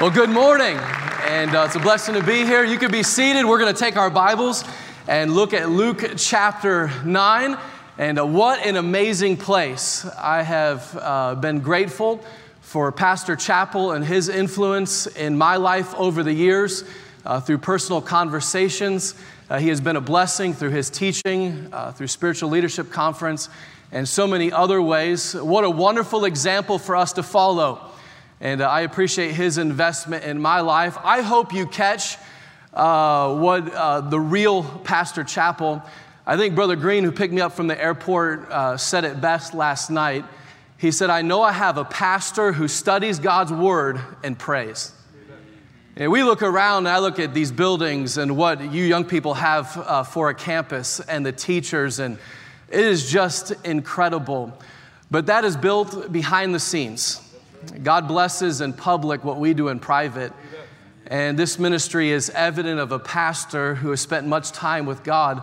Well, good morning, and uh, it's a blessing to be here. You can be seated. We're going to take our Bibles and look at Luke chapter 9. And uh, what an amazing place. I have uh, been grateful for Pastor Chappell and his influence in my life over the years uh, through personal conversations. Uh, he has been a blessing through his teaching, uh, through Spiritual Leadership Conference, and so many other ways. What a wonderful example for us to follow and uh, I appreciate his investment in my life. I hope you catch uh, what uh, the real Pastor Chappell, I think Brother Green, who picked me up from the airport, uh, said it best last night. He said, I know I have a pastor who studies God's word and prays. And we look around and I look at these buildings and what you young people have uh, for a campus and the teachers, and it is just incredible. But that is built behind the scenes. God blesses in public what we do in private. And this ministry is evident of a pastor who has spent much time with God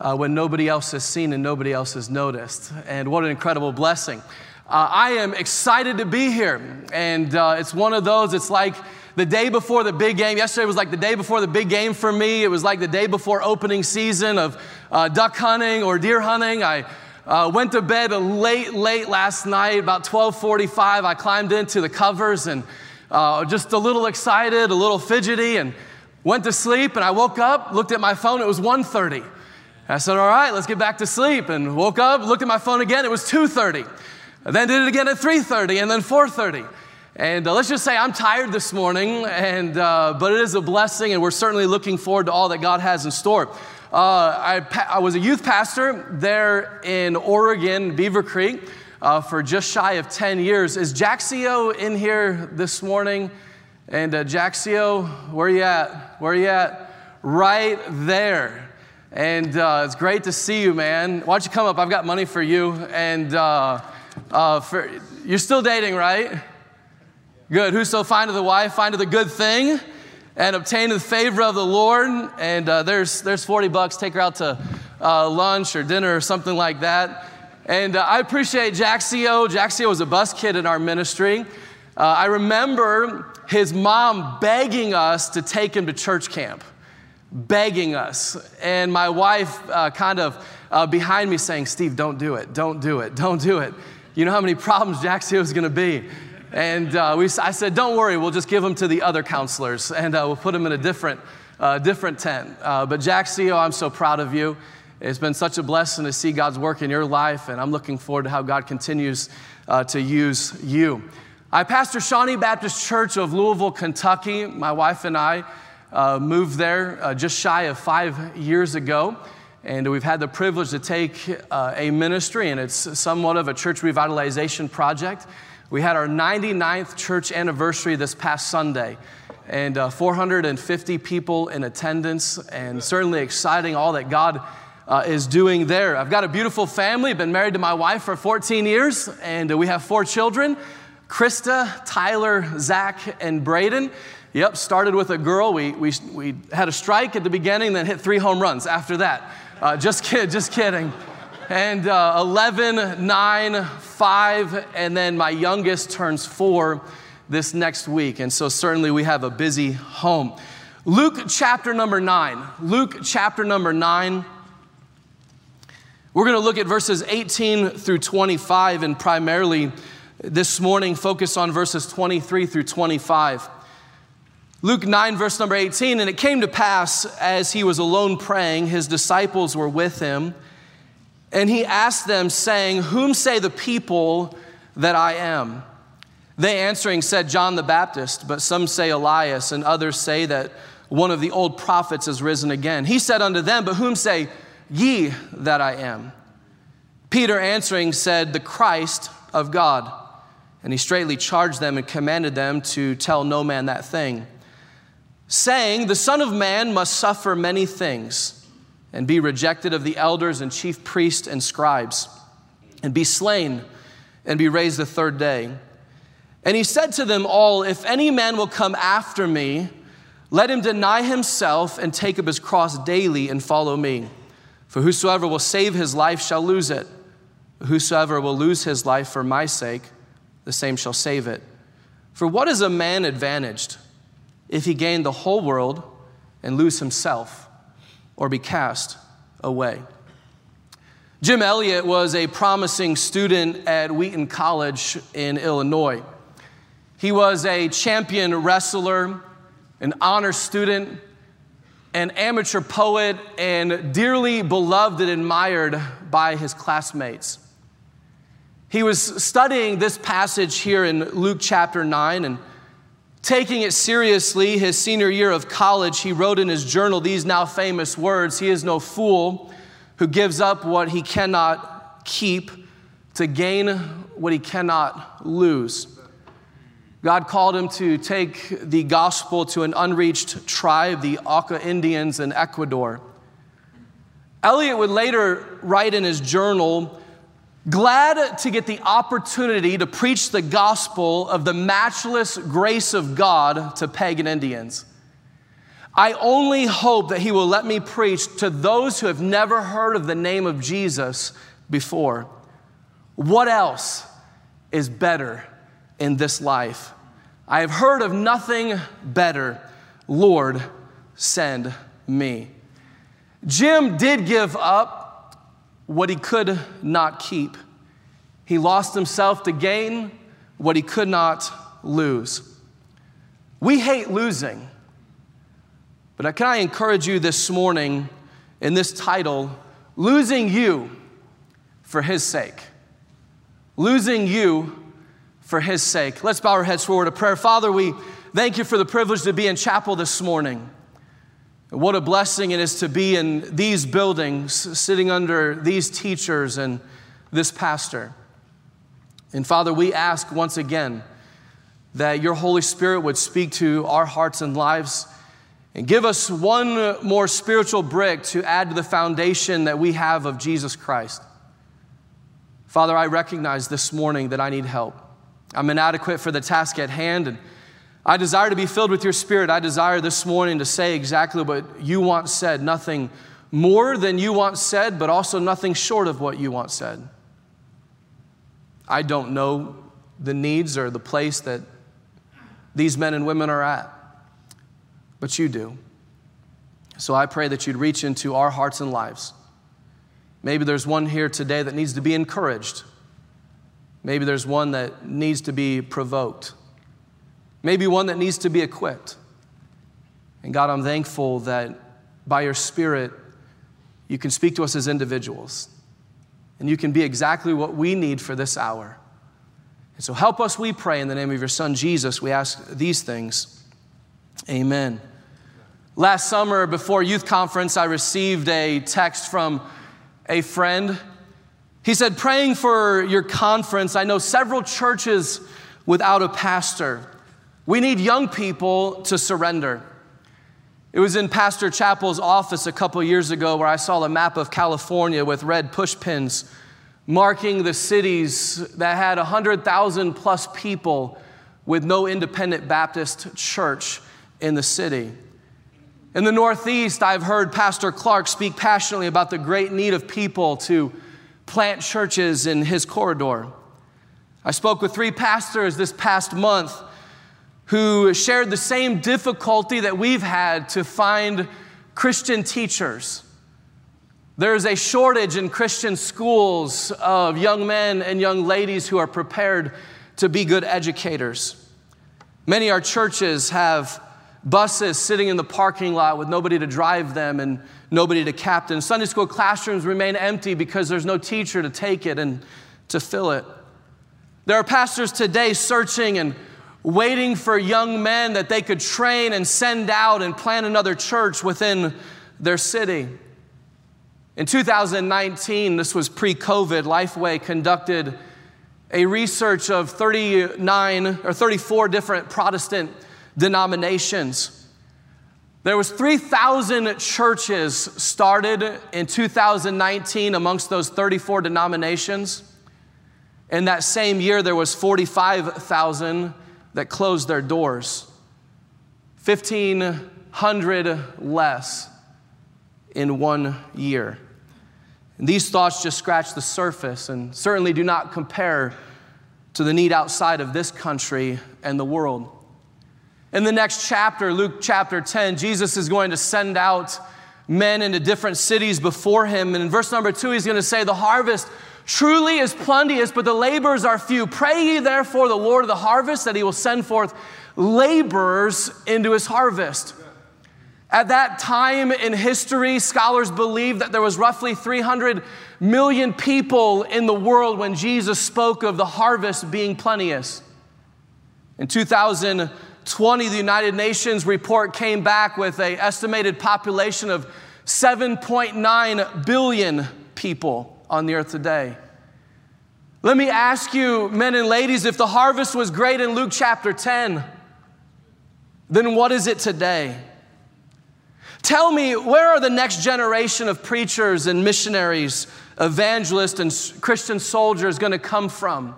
uh, when nobody else has seen and nobody else has noticed. And what an incredible blessing. Uh, I am excited to be here. And uh, it's one of those, it's like the day before the big game. Yesterday was like the day before the big game for me. It was like the day before opening season of uh, duck hunting or deer hunting. I uh, went to bed late, late last night, about 12:45. I climbed into the covers and uh, just a little excited, a little fidgety, and went to sleep. And I woke up, looked at my phone. It was 1:30. I said, "All right, let's get back to sleep." And woke up, looked at my phone again. It was 2:30. Then did it again at 3:30, and then 4:30. And uh, let's just say I'm tired this morning, and uh, but it is a blessing, and we're certainly looking forward to all that God has in store. Uh, I, I, was a youth pastor there in Oregon, Beaver Creek, uh, for just shy of 10 years. Is Jaxio in here this morning? And uh, Jaxio, where you at? Where you at? Right there. And uh, it's great to see you, man. Why don't you come up? I've got money for you. And uh, uh, for, you're still dating, right? Good. Who's so fine to the wife fine to the good thing and obtain the favor of the Lord. And uh, there's, there's 40 bucks. Take her out to uh, lunch or dinner or something like that. And uh, I appreciate Jaxio. Jaxio was a bus kid in our ministry. Uh, I remember his mom begging us to take him to church camp, begging us. And my wife uh, kind of uh, behind me saying, Steve, don't do it, don't do it, don't do it. You know how many problems Jaxio is going to be. And uh, we, I said, don't worry, we'll just give them to the other counselors and uh, we'll put them in a different, uh, different tent. Uh, but Jaxio, I'm so proud of you. It's been such a blessing to see God's work in your life, and I'm looking forward to how God continues uh, to use you. I pastor Shawnee Baptist Church of Louisville, Kentucky. My wife and I uh, moved there just shy of five years ago. And we've had the privilege to take a ministry, and it's somewhat of a church revitalization project. We had our 99th church anniversary this past Sunday, and uh, 450 people in attendance, and certainly exciting all that God uh, is doing there. I've got a beautiful family, been married to my wife for 14 years, and uh, we have four children Krista, Tyler, Zach, and Braden. Yep, started with a girl. We, we, we had a strike at the beginning, then hit three home runs after that. Uh, just kid, just kidding and uh, 11, 9, 5, and then my youngest turns 4 this next week. And so certainly we have a busy home. Luke chapter number 9. Luke chapter number 9. We're going to look at verses 18 through 25 and primarily this morning focus on verses 23 through 25. Luke 9, verse number 18, and it came to pass as he was alone praying, his disciples were with him. And he asked them, saying, Whom say the people that I am? They answering said, John the Baptist, but some say Elias, and others say that one of the old prophets has risen again. He said unto them, But whom say ye that I am? Peter answering said, The Christ of God. And he straightly charged them and commanded them to tell no man that thing, saying, The Son of Man must suffer many things and be rejected of the elders and chief priests and scribes, and be slain and be raised the third day. And he said to them all, If any man will come after me, let him deny himself and take up his cross daily and follow me. For whosoever will save his life shall lose it. Whosoever will lose his life for my sake, the same shall save it. For what is a man advantaged if he gain the whole world and lose himself or be cast away? Jim Elliot was a promising student at Wheaton College in Illinois. He was a champion wrestler, an honor student, an amateur poet, and dearly beloved and admired by his classmates. He was studying this passage here in Luke chapter 9 and taking it seriously his senior year of college. He wrote in his journal these now famous words He is no fool who gives up what he cannot keep to gain what he cannot lose. God called him to take the gospel to an unreached tribe, the Auca Indians in Ecuador. Elliot would later write in his journal, glad to get the opportunity to preach the gospel of the matchless grace of God to pagan Indians. I only hope that he will let me preach to those who have never heard of the name of Jesus before. What else is better in this life? I have heard of nothing better. Lord, send me. Jim did give up what he could not keep. He lost himself to gain what he could not lose. We hate losing. But can I encourage you this morning in this title, Losing You for His Sake? Losing You for His sake. Let's bow our heads forward to prayer. Father, we thank you for the privilege to be in chapel this morning. What a blessing it is to be in these buildings, sitting under these teachers and this pastor. And Father, we ask once again that your Holy Spirit would speak to our hearts and lives and give us one more spiritual brick to add to the foundation that we have of Jesus Christ. Father, I recognize this morning that I need help. I'm inadequate for the task at hand, and I desire to be filled with your Spirit. I desire this morning to say exactly what you want said, nothing more than you want said, but also nothing short of what you want said. I don't know the needs or the place that these men and women are at but you do. So I pray that you'd reach into our hearts and lives. Maybe there's one here today that needs to be encouraged. Maybe there's one that needs to be provoked. Maybe one that needs to be equipped. And God, I'm thankful that by your Spirit, you can speak to us as individuals. And you can be exactly what we need for this hour. And so help us, we pray, in the name of your Son, Jesus. We ask these things. Amen. Last summer, before youth conference, I received a text from a friend. He said, Praying for your conference. I know several churches without a pastor. We need young people to surrender. It was in Pastor Chappell's office a couple years ago where I saw a map of California with red push pins marking the cities that had 100,000 plus people with no independent Baptist church in the city. In the Northeast, I've heard Pastor Clark speak passionately about the great need of people to plant churches in his corridor. I spoke with three pastors this past month who shared the same difficulty that we've had to find Christian teachers. There's a shortage in Christian schools of young men and young ladies who are prepared to be good educators. Many our churches have buses sitting in the parking lot with nobody to drive them and nobody to captain. Sunday school classrooms remain empty because there's no teacher to take it and to fill it. There are pastors today searching and waiting for young men that they could train and send out and plant another church within their city. In 2019, this was pre COVID, Lifeway conducted a research of 39 or 34 different Protestant denominations. There was 3,000 churches started in 2019 amongst those 34 denominations. In that same year, there was 45,000 that closed their doors. 1,500 less in one year. And these thoughts just scratch the surface and certainly do not compare to the need outside of this country and the world. In the next chapter, Luke chapter 10, Jesus is going to send out men into different cities before him. And in verse number two, he's going to say, The harvest truly is plenteous, but the laborers are few. Pray ye therefore the Lord of the harvest that he will send forth laborers into his harvest. At that time in history, scholars believe that there was roughly 300 million people in the world when Jesus spoke of the harvest being plenteous. In 2020, the United Nations report came back with an estimated population of 7.9 billion people on the earth today. Let me ask you, men and ladies, if the harvest was great in Luke chapter 10, then what is it today? Tell me, where are the next generation of preachers and missionaries, evangelists, and Christian soldiers going to come from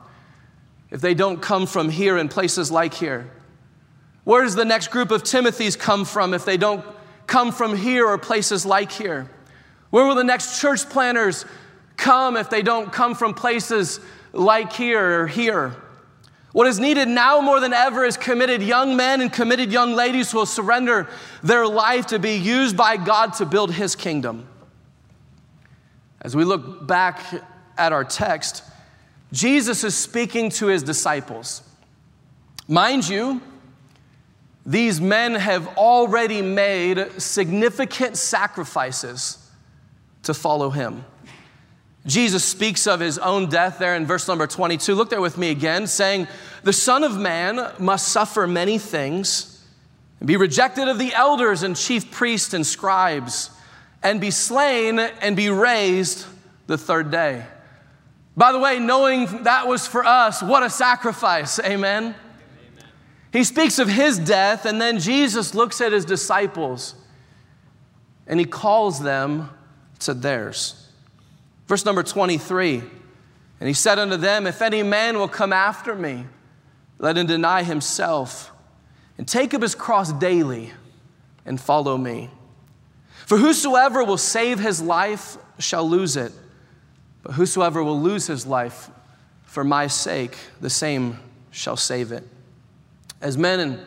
if they don't come from here in places like here? Where does the next group of Timothys come from if they don't come from here or places like here? Where will the next church planners come if they don't come from places like here or here? What is needed now more than ever is committed young men and committed young ladies who will surrender their life to be used by God to build His kingdom. As we look back at our text, Jesus is speaking to His disciples. Mind you, these men have already made significant sacrifices to follow Him. Jesus speaks of his own death there in verse number 22. Look there with me again, saying, The Son of Man must suffer many things, and be rejected of the elders and chief priests and scribes, and be slain and be raised the third day. By the way, knowing that was for us, what a sacrifice. Amen. Amen. He speaks of his death, and then Jesus looks at his disciples and he calls them to theirs. Verse number 23 And he said unto them, If any man will come after me, let him deny himself and take up his cross daily and follow me. For whosoever will save his life shall lose it, but whosoever will lose his life for my sake, the same shall save it. As men and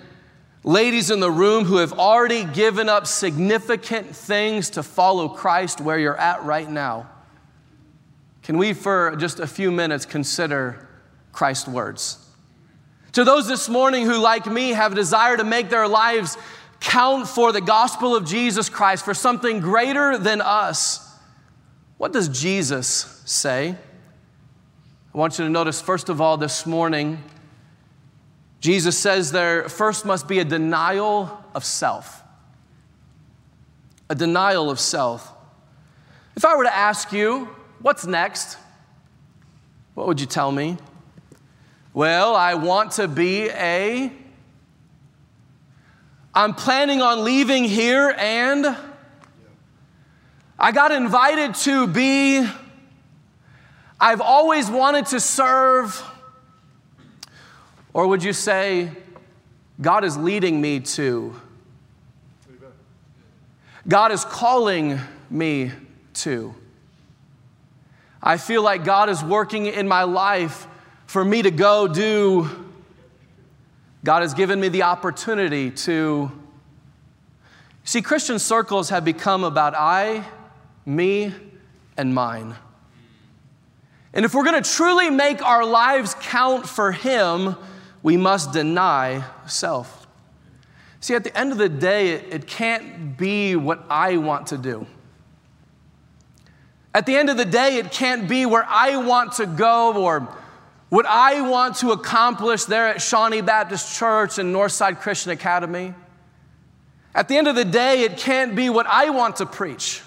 ladies in the room who have already given up significant things to follow Christ where you're at right now, can we, for just a few minutes, consider Christ's words? To those this morning who, like me, have a desire to make their lives count for the gospel of Jesus Christ, for something greater than us, what does Jesus say? I want you to notice, first of all, this morning, Jesus says there first must be a denial of self. A denial of self. If I were to ask you, What's next? What would you tell me? Well, I want to be a. I'm planning on leaving here and I got invited to be. I've always wanted to serve. Or would you say, God is leading me to? God is calling me to. I feel like God is working in my life for me to go do. God has given me the opportunity to. See, Christian circles have become about I, me, and mine. And if we're going to truly make our lives count for Him, we must deny self. See, at the end of the day, it, it can't be what I want to do. At the end of the day, it can't be where I want to go or what I want to accomplish there at Shawnee Baptist Church and Northside Christian Academy. At the end of the day, it can't be what I want to preach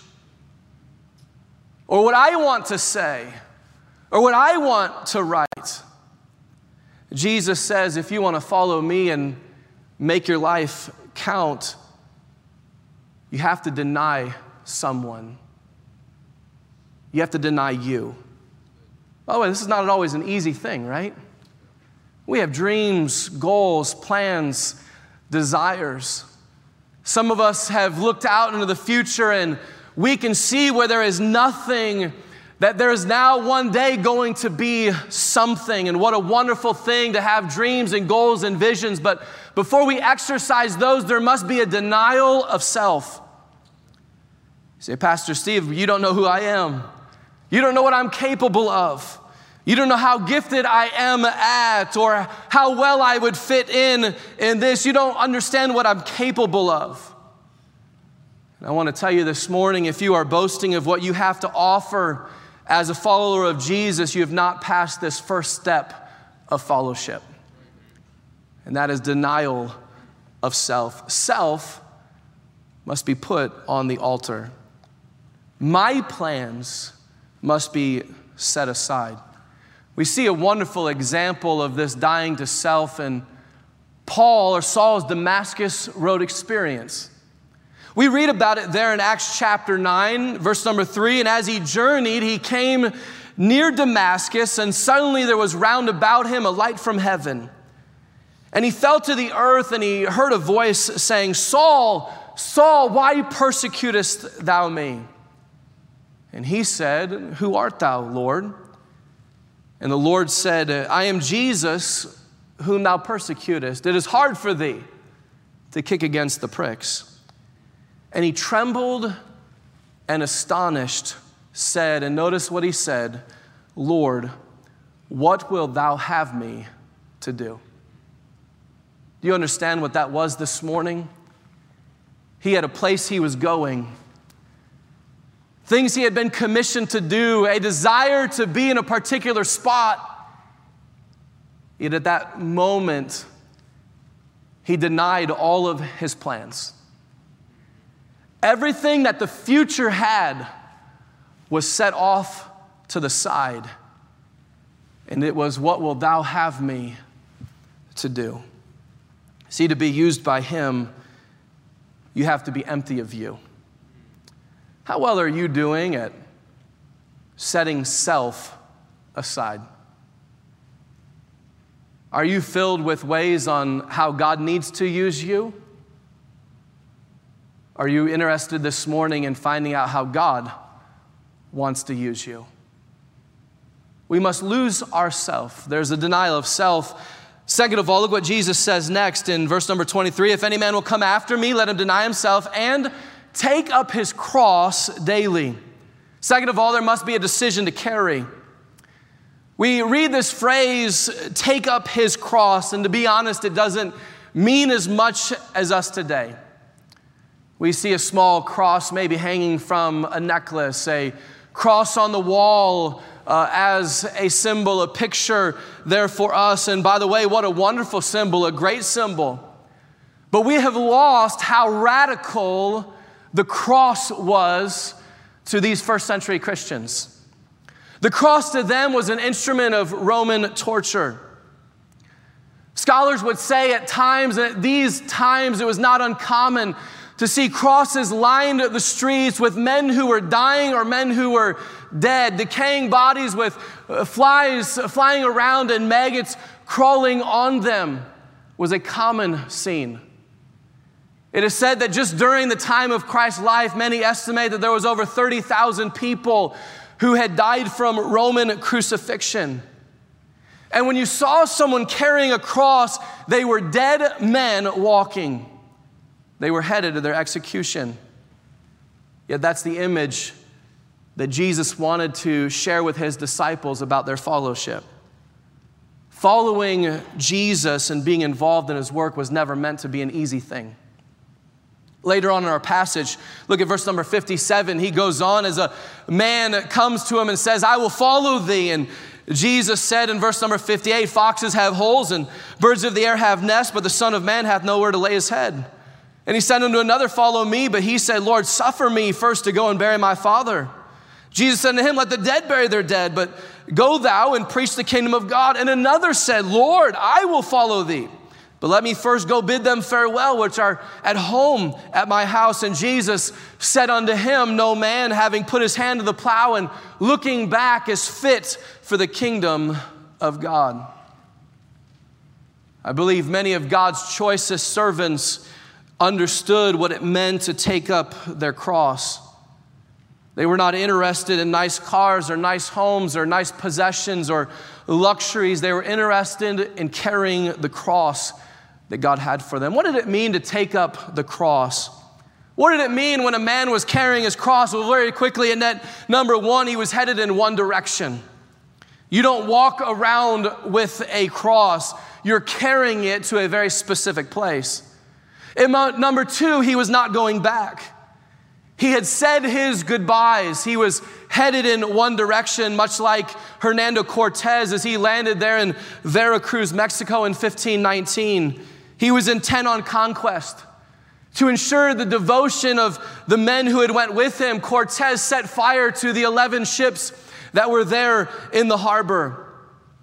or what I want to say or what I want to write. Jesus says if you want to follow me and make your life count, you have to deny someone you have to deny you. By the way, this is not always an easy thing, right? We have dreams, goals, plans, desires. Some of us have looked out into the future and we can see where there is nothing that there is now one day going to be something, and what a wonderful thing to have dreams and goals and visions. But before we exercise those, there must be a denial of self. You say, Pastor Steve, you don't know who I am. You don't know what I'm capable of. You don't know how gifted I am at or how well I would fit in in this. You don't understand what I'm capable of. And I want to tell you this morning if you are boasting of what you have to offer, as a follower of Jesus, you have not passed this first step of fellowship, and that is denial of self. Self must be put on the altar. My plans must be set aside. We see a wonderful example of this dying to self in Paul or Saul's Damascus Road experience. We read about it there in Acts chapter 9, verse number 3. And as he journeyed, he came near Damascus, and suddenly there was round about him a light from heaven. And he fell to the earth, and he heard a voice saying, Saul, Saul, why persecutest thou me? And he said, Who art thou, Lord? And the Lord said, I am Jesus, whom thou persecutest. It is hard for thee to kick against the pricks. And he trembled and astonished said, and notice what he said, Lord, what wilt thou have me to do? Do you understand what that was this morning? He had a place he was going, things he had been commissioned to do, a desire to be in a particular spot. Yet at that moment, he denied all of his plans. Everything that the future had was set off to the side. And it was, What will thou have me to do? See, to be used by Him, you have to be empty of you. How well are you doing at setting self aside? Are you filled with ways on how God needs to use you? Are you interested this morning in finding out how God wants to use you? We must lose ourself. There's a denial of self. Second of all, look what Jesus says next in verse number 23 If any man will come after me, let him deny himself and take up his cross daily. Second of all, there must be a decision to carry. We read this phrase, take up his cross, and to be honest, it doesn't mean as much as us today. We see a small cross maybe hanging from a necklace, a cross on the wall uh, as a symbol, a picture there for us. And by the way, what a wonderful symbol, a great symbol. But we have lost how radical the cross was to these first century Christians. The cross to them was an instrument of Roman torture. Scholars would say at times, and at these times, it was not uncommon to see crosses lined the streets with men who were dying or men who were dead, decaying bodies with uh, flies flying around and maggots crawling on them was a common scene. It is said that just during the time of Christ's life, many estimate that there was over 30,000 people who had died from Roman crucifixion. And when you saw someone carrying a cross, they were dead men walking. They were headed to their execution. Yet that's the image that Jesus wanted to share with his disciples about their fellowship. Following Jesus and being involved in his work was never meant to be an easy thing. Later on in our passage, look at verse number 57. He goes on as a man comes to him and says, I will follow thee. And Jesus said in verse number 58 Foxes have holes and birds of the air have nests, but the Son of Man hath nowhere to lay his head. And he said unto another, Follow me. But he said, Lord, suffer me first to go and bury my father. Jesus said to him, Let the dead bury their dead, but go thou and preach the kingdom of God. And another said, Lord, I will follow thee. But let me first go bid them farewell, which are at home at my house. And Jesus said unto him, No man, having put his hand to the plow and looking back, is fit for the kingdom of God. I believe many of God's choicest servants understood what it meant to take up their cross. They were not interested in nice cars or nice homes or nice possessions or luxuries. They were interested in carrying the cross that God had for them. What did it mean to take up the cross? What did it mean when a man was carrying his cross? Well, very quickly, and that number one, he was headed in one direction. You don't walk around with a cross, you're carrying it to a very specific place. And number two, he was not going back. He had said his goodbyes. He was headed in one direction, much like Hernando Cortez as he landed there in Veracruz, Mexico in 1519. He was intent on conquest. To ensure the devotion of the men who had went with him, Cortez set fire to the 11 ships that were there in the harbor.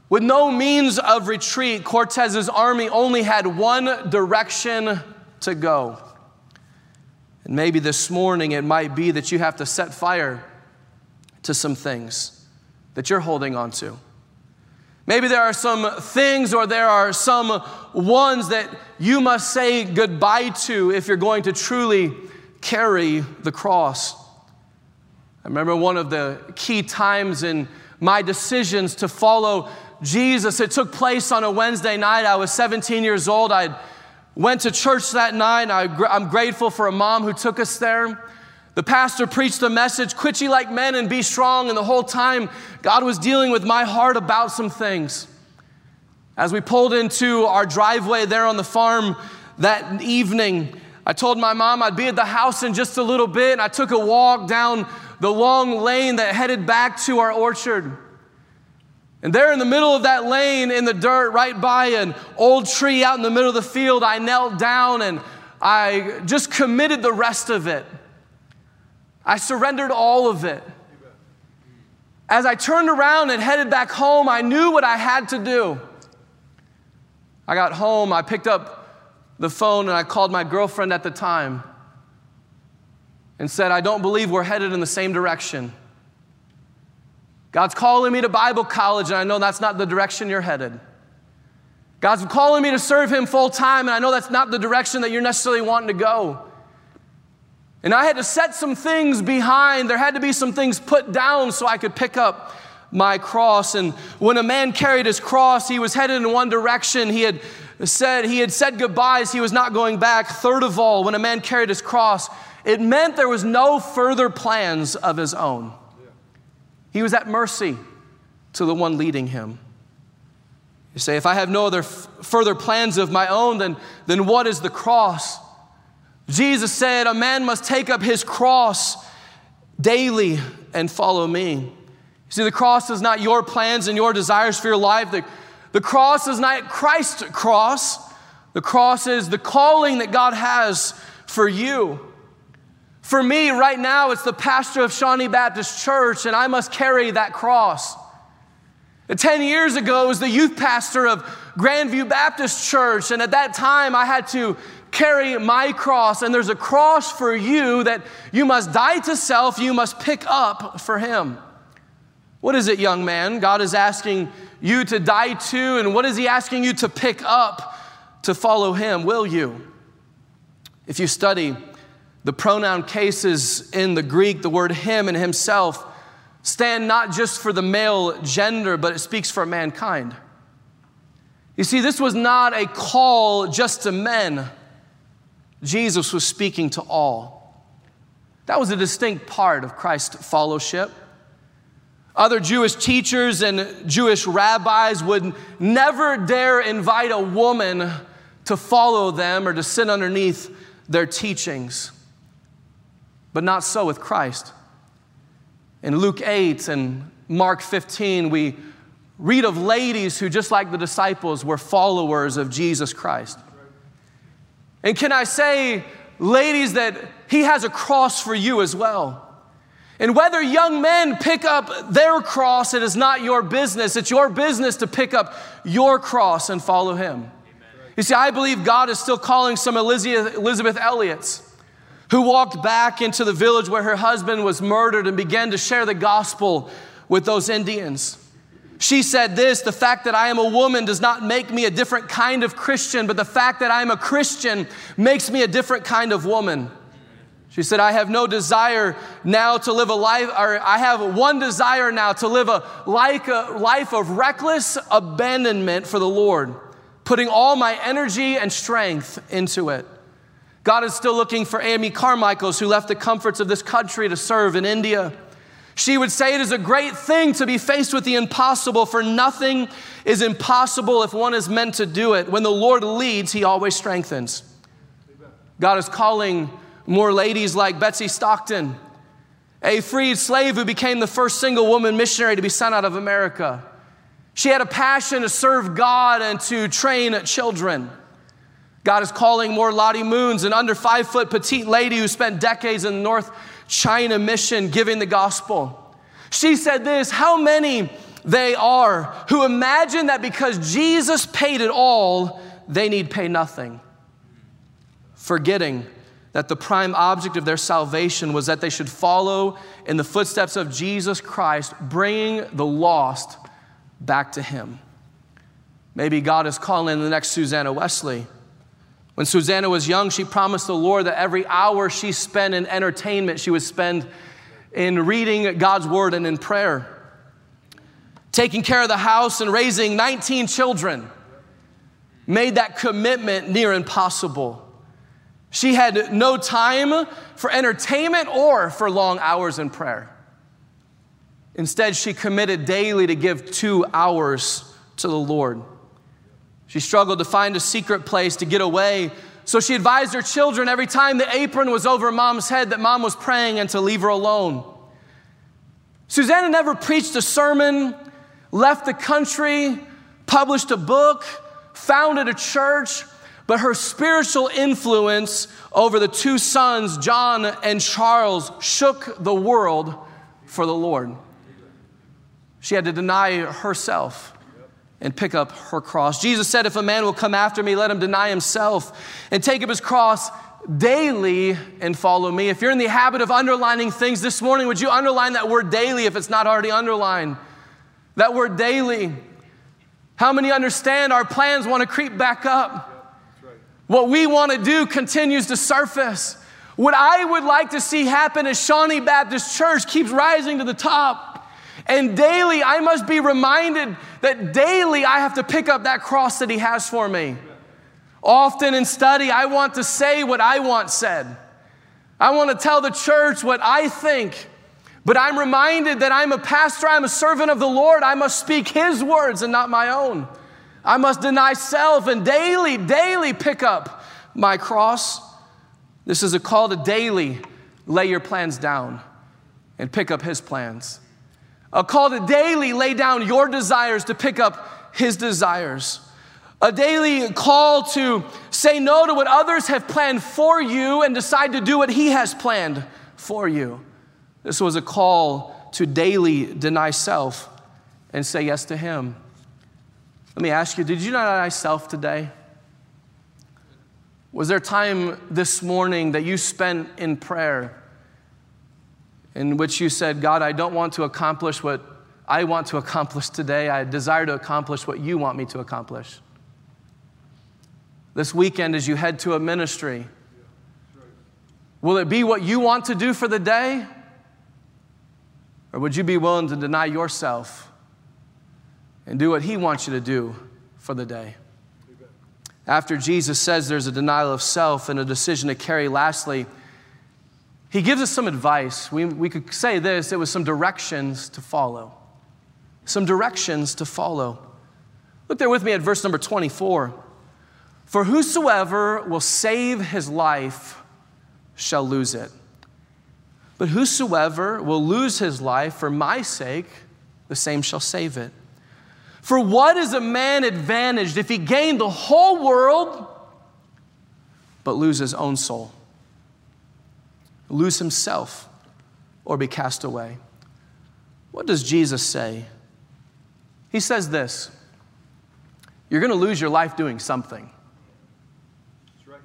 With no means of retreat, Cortez's army only had one direction to go. And maybe this morning it might be that you have to set fire to some things that you're holding on to. Maybe there are some things or there are some ones that you must say goodbye to if you're going to truly carry the cross. I remember one of the key times in my decisions to follow Jesus. It took place on a Wednesday night. I was 17 years old. I'd Went to church that night. I, am grateful for a mom who took us there. The pastor preached a message, quit ye like men and be strong. And the whole time, God was dealing with my heart about some things. As we pulled into our driveway there on the farm that evening, I told my mom I'd be at the house in just a little bit. And I took a walk down the long lane that headed back to our orchard. And there in the middle of that lane in the dirt, right by an old tree out in the middle of the field, I knelt down and I just committed the rest of it. I surrendered all of it. As I turned around and headed back home, I knew what I had to do. I got home, I picked up the phone, and I called my girlfriend at the time and said, I don't believe we're headed in the same direction. God's calling me to Bible college, and I know that's not the direction you're headed. God's calling me to serve Him full time, and I know that's not the direction that you're necessarily wanting to go. And I had to set some things behind. There had to be some things put down so I could pick up my cross. And when a man carried his cross, he was headed in one direction. He had said he had said goodbyes. He was not going back. Third of all, when a man carried his cross, it meant there was no further plans of his own. He was at mercy to the one leading him. You say, if I have no other f- further plans of my own, then, then what is the cross? Jesus said, A man must take up his cross daily and follow me. See, the cross is not your plans and your desires for your life. The, the cross is not Christ's cross. The cross is the calling that God has for you. For me, right now, it's the pastor of Shawnee Baptist Church, and I must carry that cross. Ten years ago, I was the youth pastor of Grandview Baptist Church, and at that time, I had to carry my cross. And there's a cross for you that you must die to self, you must pick up for Him. What is it, young man? God is asking you to die to, and what is He asking you to pick up to follow Him? Will you? If you study the pronoun cases in the Greek, the word him and himself, stand not just for the male gender, but it speaks for mankind. You see, this was not a call just to men, Jesus was speaking to all. That was a distinct part of Christ's fellowship. Other Jewish teachers and Jewish rabbis would never dare invite a woman to follow them or to sit underneath their teachings but not so with Christ. In Luke 8 and Mark 15, we read of ladies who, just like the disciples, were followers of Jesus Christ. And can I say, ladies, that He has a cross for you as well. And whether young men pick up their cross, it is not your business. It's your business to pick up your cross and follow Him. You see, I believe God is still calling some Elisabeth, Elisabeth Elliots who walked back into the village where her husband was murdered and began to share the gospel with those Indians. She said this the fact that I am a woman does not make me a different kind of Christian, but the fact that I am a Christian makes me a different kind of woman. She said, I have no desire now to live a life, or I have one desire now to live a, like a life of reckless abandonment for the Lord, putting all my energy and strength into it. God is still looking for Amy Carmichaels, who left the comforts of this country to serve in India. She would say it is a great thing to be faced with the impossible, for nothing is impossible if one is meant to do it. When the Lord leads, He always strengthens. God is calling more ladies like Betsy Stockton, a freed slave who became the first single woman missionary to be sent out of America. She had a passion to serve God and to train children. God is calling more Lottie Moons, an under five foot petite lady who spent decades in the North China mission giving the gospel. She said this How many they are who imagine that because Jesus paid it all, they need pay nothing, forgetting that the prime object of their salvation was that they should follow in the footsteps of Jesus Christ, bringing the lost back to Him. Maybe God is calling the next Susanna Wesley. When Susanna was young, she promised the Lord that every hour she spent in entertainment, she would spend in reading God's word and in prayer. Taking care of the house and raising 19 children made that commitment near impossible. She had no time for entertainment or for long hours in prayer. Instead, she committed daily to give two hours to the Lord. She struggled to find a secret place to get away, so she advised her children every time the apron was over mom's head that mom was praying and to leave her alone. Susanna never preached a sermon, left the country, published a book, founded a church, but her spiritual influence over the two sons, John and Charles, shook the world for the Lord. She had to deny herself and pick up her cross. Jesus said, If a man will come after me, let him deny himself and take up his cross daily and follow me. If you're in the habit of underlining things this morning, would you underline that word daily if it's not already underlined? That word daily. How many understand our plans want to creep back up? What we want to do continues to surface. What I would like to see happen is Shawnee Baptist Church keeps rising to the top. And daily, I must be reminded that daily I have to pick up that cross that He has for me. Often in study, I want to say what I want said. I want to tell the church what I think. But I'm reminded that I'm a pastor, I'm a servant of the Lord. I must speak His words and not my own. I must deny self and daily, daily pick up my cross. This is a call to daily lay your plans down and pick up his plans. Uh, a call to daily lay down your desires to pick up his desires. A daily call to say no to what others have planned for you and decide to do what he has planned for you. This was a call to daily deny self and say yes to him. Let me ask you, did you deny self today? Was there time this morning that you spent in prayer in which you said, God, I don't want to accomplish what I want to accomplish today. I desire to accomplish what you want me to accomplish. This weekend, as you head to a ministry, will it be what you want to do for the day? Or would you be willing to deny yourself and do what He wants you to do for the day. After Jesus says there's a denial of self and a decision to carry, lastly, He gives us some advice. We, we could say this it was some directions to follow. Some directions to follow. Look there with me at verse number 24. For whosoever will save his life shall lose it. But whosoever will lose his life for my sake, the same shall save it. For what is a man advantaged if he gain the whole world but lose his own soul? Lose himself or be cast away? What does Jesus say? He says this You're going to lose your life doing something. Right.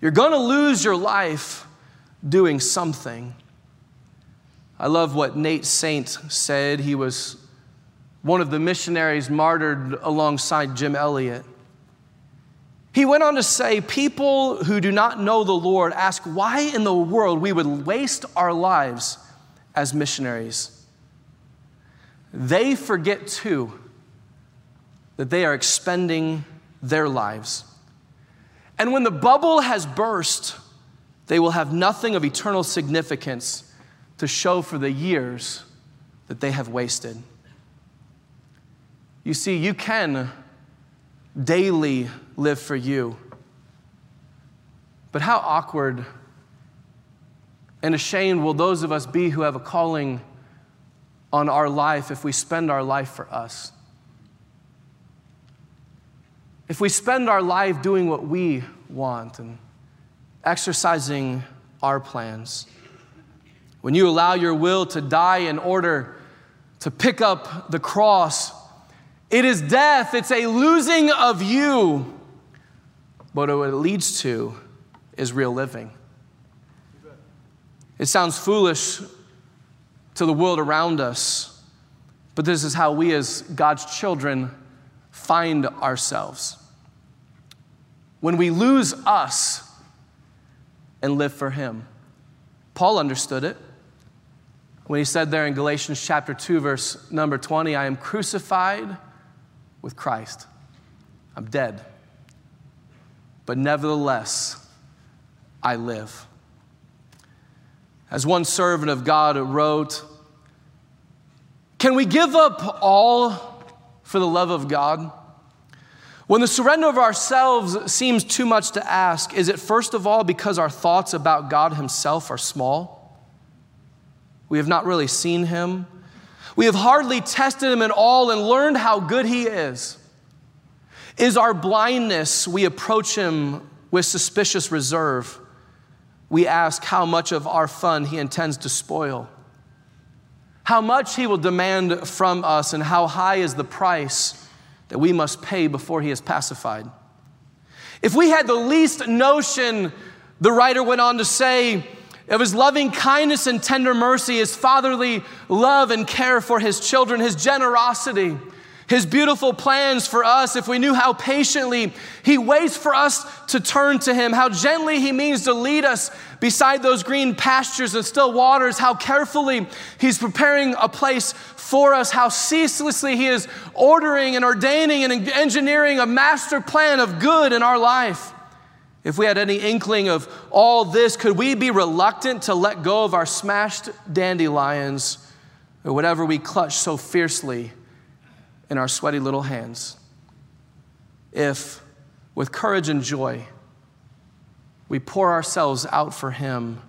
You're going to lose your life doing something. I love what Nate Saint said. He was one of the missionaries martyred alongside Jim Elliot. He went on to say, People who do not know the Lord ask why in the world we would waste our lives as missionaries. They forget too that they are expending their lives. And when the bubble has burst, they will have nothing of eternal significance to show for the years that they have wasted. You see, you can daily live for you. But how awkward and ashamed will those of us be who have a calling on our life if we spend our life for us? If we spend our life doing what we want and exercising our plans, when you allow your will to die in order to pick up the cross, it is death, it's a losing of you. But what it leads to is real living. It sounds foolish to the world around us, but this is how we, as God's children, find ourselves. When we lose us and live for Him. Paul understood it when he said there in Galatians chapter 2, verse number 20, I am crucified with Christ. I'm dead. But nevertheless, I live. As one servant of God wrote, Can we give up all for the love of God? When the surrender of ourselves seems too much to ask, is it first of all because our thoughts about God Himself are small? We have not really seen Him. We have hardly tested Him at all and learned how good He is. Is our blindness we approach Him with suspicious reserve? we ask how much of our fun he intends to spoil, how much he will demand from us, and how high is the price that we must pay before he is pacified. If we had the least notion, the writer went on to say, of his loving kindness and tender mercy, his fatherly love and care for his children, his generosity, his beautiful plans for us, if we knew how patiently He waits for us to turn to Him, how gently He means to lead us beside those green pastures and still waters, how carefully He's preparing a place for us, how ceaselessly He is ordering and ordaining and engineering a master plan of good in our life. If we had any inkling of all this, could we be reluctant to let go of our smashed dandelions or whatever we clutch so fiercely? in our sweaty little hands if, with courage and joy, we pour ourselves out for Him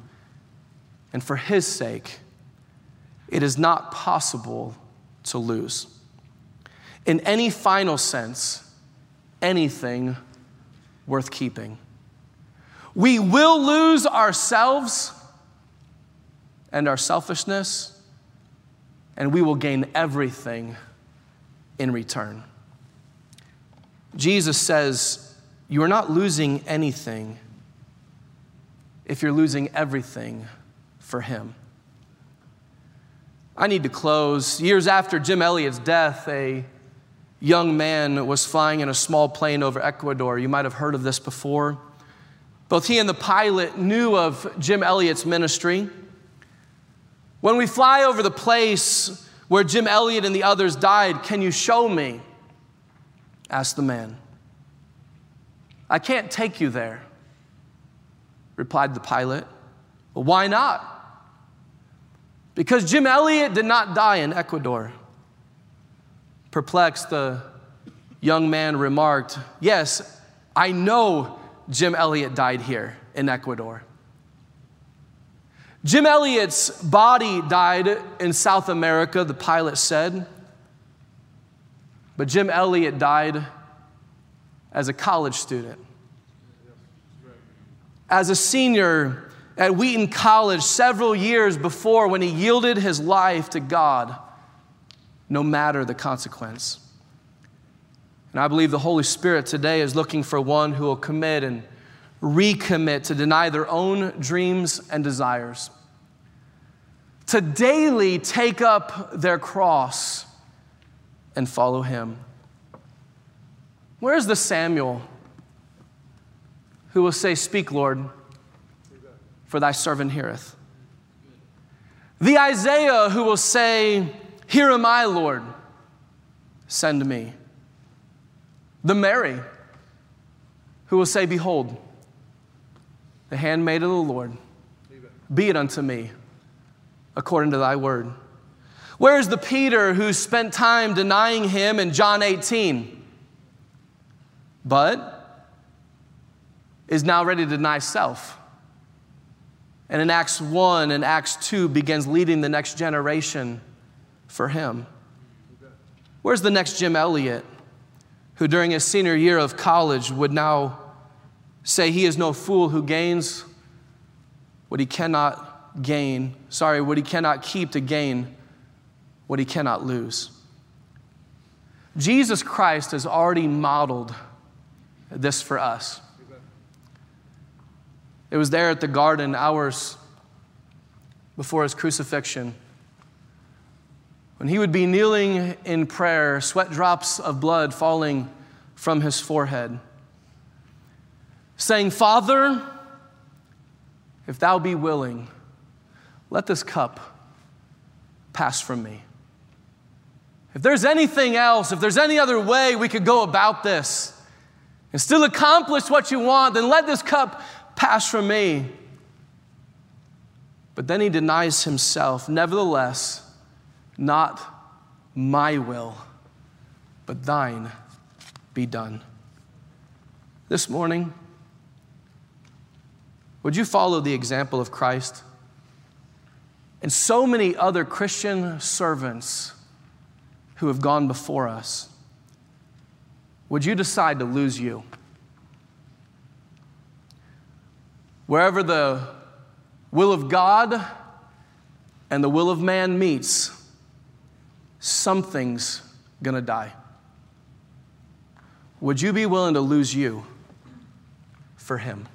and for His sake, it is not possible to lose. In any final sense, anything worth keeping. We will lose ourselves and our selfishness, and we will gain everything in return. Jesus says, You are not losing anything if you're losing everything for Him. I need to close. Years after Jim Elliot's death, a young man was flying in a small plane over Ecuador. You might have heard of this before. Both he and the pilot knew of Jim Elliot's ministry. When we fly over the place, where Jim Elliot and the others died, can you show me? asked the man. I can't take you there, replied the pilot. Well, why not? Because Jim Elliot did not die in Ecuador. Perplexed, the young man remarked, Yes, I know Jim Elliot died here in Ecuador. Jim Elliot's body died in South America, the pilot said. But Jim Elliot died as a college student. As a senior at Wheaton College several years before when he yielded his life to God, no matter the consequence. And I believe the Holy Spirit today is looking for one who will commit and recommit to deny their own dreams and desires, to daily take up their cross and follow him. Where's the Samuel who will say, Speak, Lord, for thy servant heareth. The Isaiah who will say, Here am I, Lord, send me. The Mary who will say, Behold, the handmaid of the Lord, be it unto me according to thy word. Where is the Peter who spent time denying him in John 18, but is now ready to deny self? And in Acts 1 and Acts 2 begins leading the next generation for him. Where's the next Jim Elliot, who during his senior year of college would now say he is no fool who gains what he cannot gain, sorry, what he cannot keep to gain what he cannot lose. Jesus Christ has already modeled this for us. It was there at the garden, hours before his crucifixion, when he would be kneeling in prayer, sweat drops of blood falling from his forehead, saying, Father, if thou be willing, let this cup pass from me. If there's anything else, if there's any other way we could go about this and still accomplish what you want, then let this cup pass from me. But then he denies himself. Nevertheless, not my will, but thine be done. This morning, would you follow the example of Christ? And so many other Christian servants who have gone before us, would you decide to lose you? Wherever the will of God and the will of man meets, something's gonna die. Would you be willing to lose you for him?